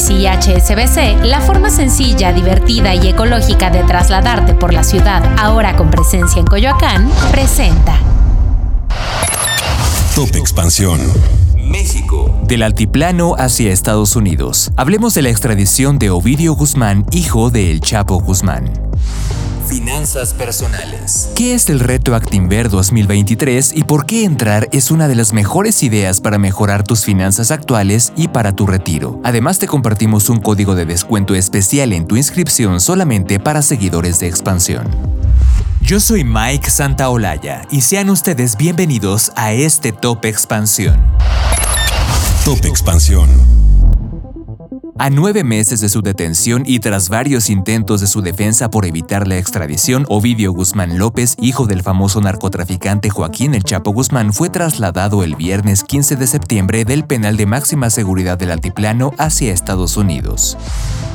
Taxis y HSBC, la forma sencilla, divertida y ecológica de trasladarte por la ciudad, ahora con presencia en Coyoacán, presenta. Top Expansión. México. Del altiplano hacia Estados Unidos. Hablemos de la extradición de Ovidio Guzmán, hijo de El Chapo Guzmán. Finanzas personales. ¿Qué es el reto Actinver 2023 y por qué entrar es una de las mejores ideas para mejorar tus finanzas actuales y para tu retiro? Además te compartimos un código de descuento especial en tu inscripción solamente para seguidores de expansión. Yo soy Mike Santaolalla y sean ustedes bienvenidos a este Top Expansión. Top Expansión. A nueve meses de su detención y tras varios intentos de su defensa por evitar la extradición, Ovidio Guzmán López, hijo del famoso narcotraficante Joaquín El Chapo Guzmán, fue trasladado el viernes 15 de septiembre del penal de máxima seguridad del Altiplano hacia Estados Unidos.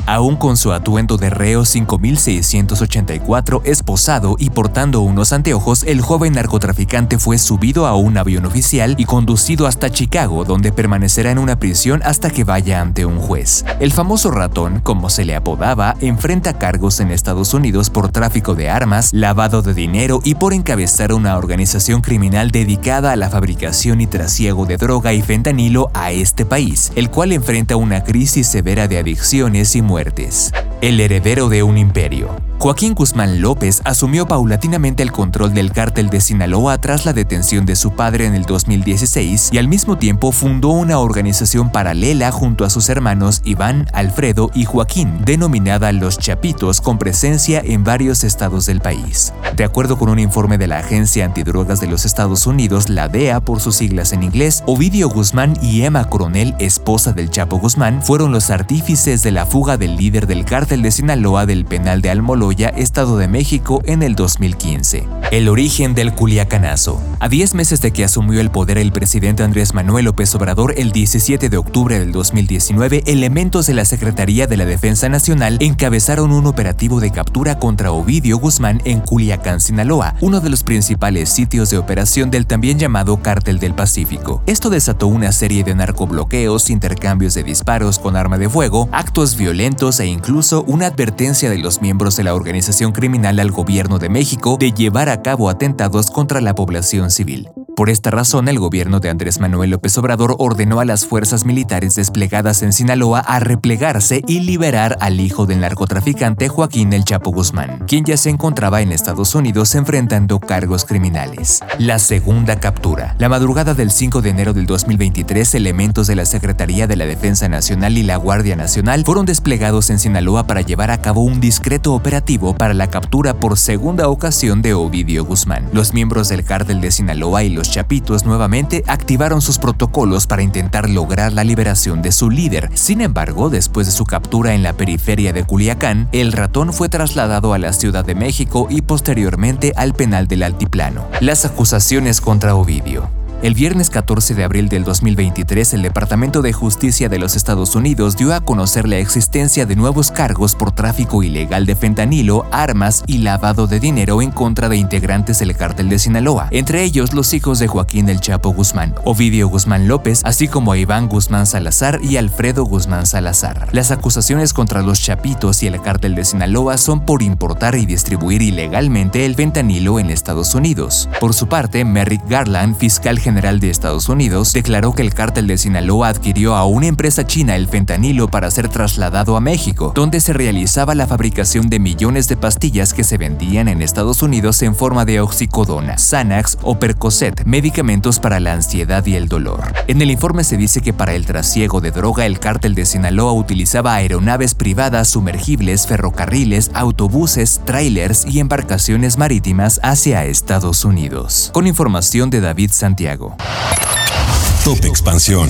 Aún con su atuendo de reo 5684 esposado y portando unos anteojos, el joven narcotraficante fue subido a un avión oficial y conducido hasta Chicago, donde permanecerá en una prisión hasta que vaya ante un juez. El famoso ratón, como se le apodaba, enfrenta cargos en Estados Unidos por tráfico de armas, lavado de dinero y por encabezar una organización criminal dedicada a la fabricación y trasiego de droga y fentanilo a este país, el cual enfrenta una crisis severa de adicciones y muertes. El heredero de un imperio. Joaquín Guzmán López asumió paulatinamente el control del cártel de Sinaloa tras la detención de su padre en el 2016 y al mismo tiempo fundó una organización paralela junto a sus hermanos Iván, Alfredo y Joaquín, denominada Los Chapitos, con presencia en varios estados del país. De acuerdo con un informe de la Agencia Antidrogas de los Estados Unidos, la DEA por sus siglas en inglés, Ovidio Guzmán y Emma Coronel, esposa del Chapo Guzmán, fueron los artífices de la fuga del líder del cártel de Sinaloa del penal de Almoloya Estado de México, en el 2015. El origen del Culiacanazo. A 10 meses de que asumió el poder el presidente Andrés Manuel López Obrador el 17 de octubre del 2019, elementos de la Secretaría de la Defensa Nacional encabezaron un operativo de captura contra Ovidio Guzmán en Culiacán, Sinaloa, uno de los principales sitios de operación del también llamado Cártel del Pacífico. Esto desató una serie de narcobloqueos, intercambios de disparos con arma de fuego, actos violentos e incluso una advertencia de los miembros de la organización criminal al gobierno de México de llevar a cabo atentados contra la población civil. Por esta razón, el gobierno de Andrés Manuel López Obrador ordenó a las fuerzas militares desplegadas en Sinaloa a replegarse y liberar al hijo del narcotraficante Joaquín El Chapo Guzmán, quien ya se encontraba en Estados Unidos enfrentando cargos criminales. La segunda captura. La madrugada del 5 de enero del 2023, elementos de la Secretaría de la Defensa Nacional y la Guardia Nacional fueron desplegados en Sinaloa para llevar a cabo un discreto operativo para la captura por segunda ocasión de Ovidio Guzmán. Los miembros del cártel de Sinaloa y los Chapitos nuevamente activaron sus protocolos para intentar lograr la liberación de su líder. Sin embargo, después de su captura en la periferia de Culiacán, el ratón fue trasladado a la Ciudad de México y posteriormente al penal del Altiplano. Las acusaciones contra Ovidio. El viernes 14 de abril del 2023, el Departamento de Justicia de los Estados Unidos dio a conocer la existencia de nuevos cargos por tráfico ilegal de fentanilo, armas y lavado de dinero en contra de integrantes del cártel de Sinaloa, entre ellos los hijos de Joaquín El Chapo Guzmán, Ovidio Guzmán López, así como a Iván Guzmán Salazar y Alfredo Guzmán Salazar. Las acusaciones contra los Chapitos y el cártel de Sinaloa son por importar y distribuir ilegalmente el fentanilo en Estados Unidos. Por su parte, Merrick Garland, fiscal General de Estados Unidos declaró que el cártel de Sinaloa adquirió a una empresa china el fentanilo para ser trasladado a México, donde se realizaba la fabricación de millones de pastillas que se vendían en Estados Unidos en forma de oxicodona, Xanax o Percocet, medicamentos para la ansiedad y el dolor. En el informe se dice que para el trasiego de droga el cártel de Sinaloa utilizaba aeronaves privadas, sumergibles, ferrocarriles, autobuses, trailers y embarcaciones marítimas hacia Estados Unidos. Con información de David Santiago. Top Expansión.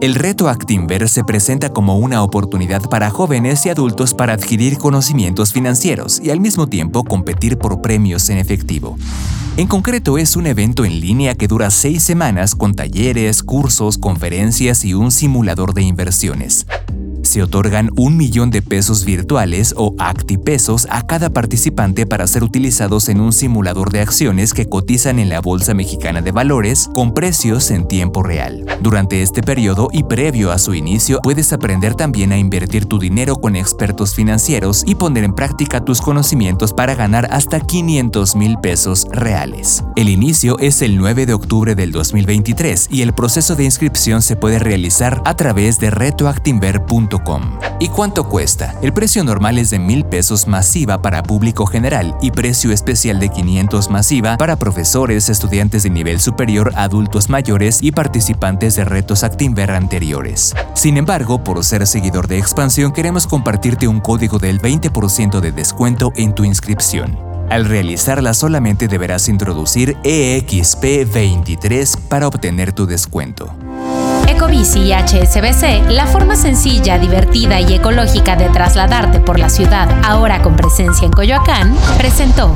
El reto Actinver se presenta como una oportunidad para jóvenes y adultos para adquirir conocimientos financieros y al mismo tiempo competir por premios en efectivo. En concreto es un evento en línea que dura seis semanas con talleres, cursos, conferencias y un simulador de inversiones. Se otorgan un millón de pesos virtuales o actipesos a cada participante para ser utilizados en un simulador de acciones que cotizan en la Bolsa Mexicana de Valores con precios en tiempo real. Durante este periodo y previo a su inicio, puedes aprender también a invertir tu dinero con expertos financieros y poner en práctica tus conocimientos para ganar hasta 500 mil pesos reales. El inicio es el 9 de octubre del 2023 y el proceso de inscripción se puede realizar a través de retoactinver.com. ¿Y cuánto cuesta? El precio normal es de mil pesos masiva para público general y precio especial de 500 masiva para profesores, estudiantes de nivel superior, adultos mayores y participantes de retos Actinver anteriores. Sin embargo, por ser seguidor de Expansión, queremos compartirte un código del 20% de descuento en tu inscripción. Al realizarla solamente deberás introducir EXP23 para obtener tu descuento. Ecobici y HSBC, la forma sencilla, divertida y ecológica de trasladarte por la ciudad, ahora con presencia en Coyoacán, presentó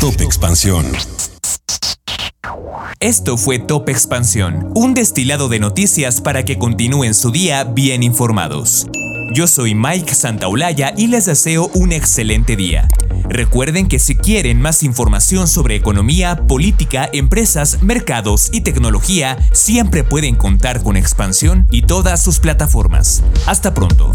Top Expansión. Esto fue Top Expansión, un destilado de noticias para que continúen su día bien informados. Yo soy Mike Santaolalla y les deseo un excelente día. Recuerden que si quieren más información sobre economía, política, empresas, mercados y tecnología, siempre pueden contar con Expansión y todas sus plataformas. Hasta pronto.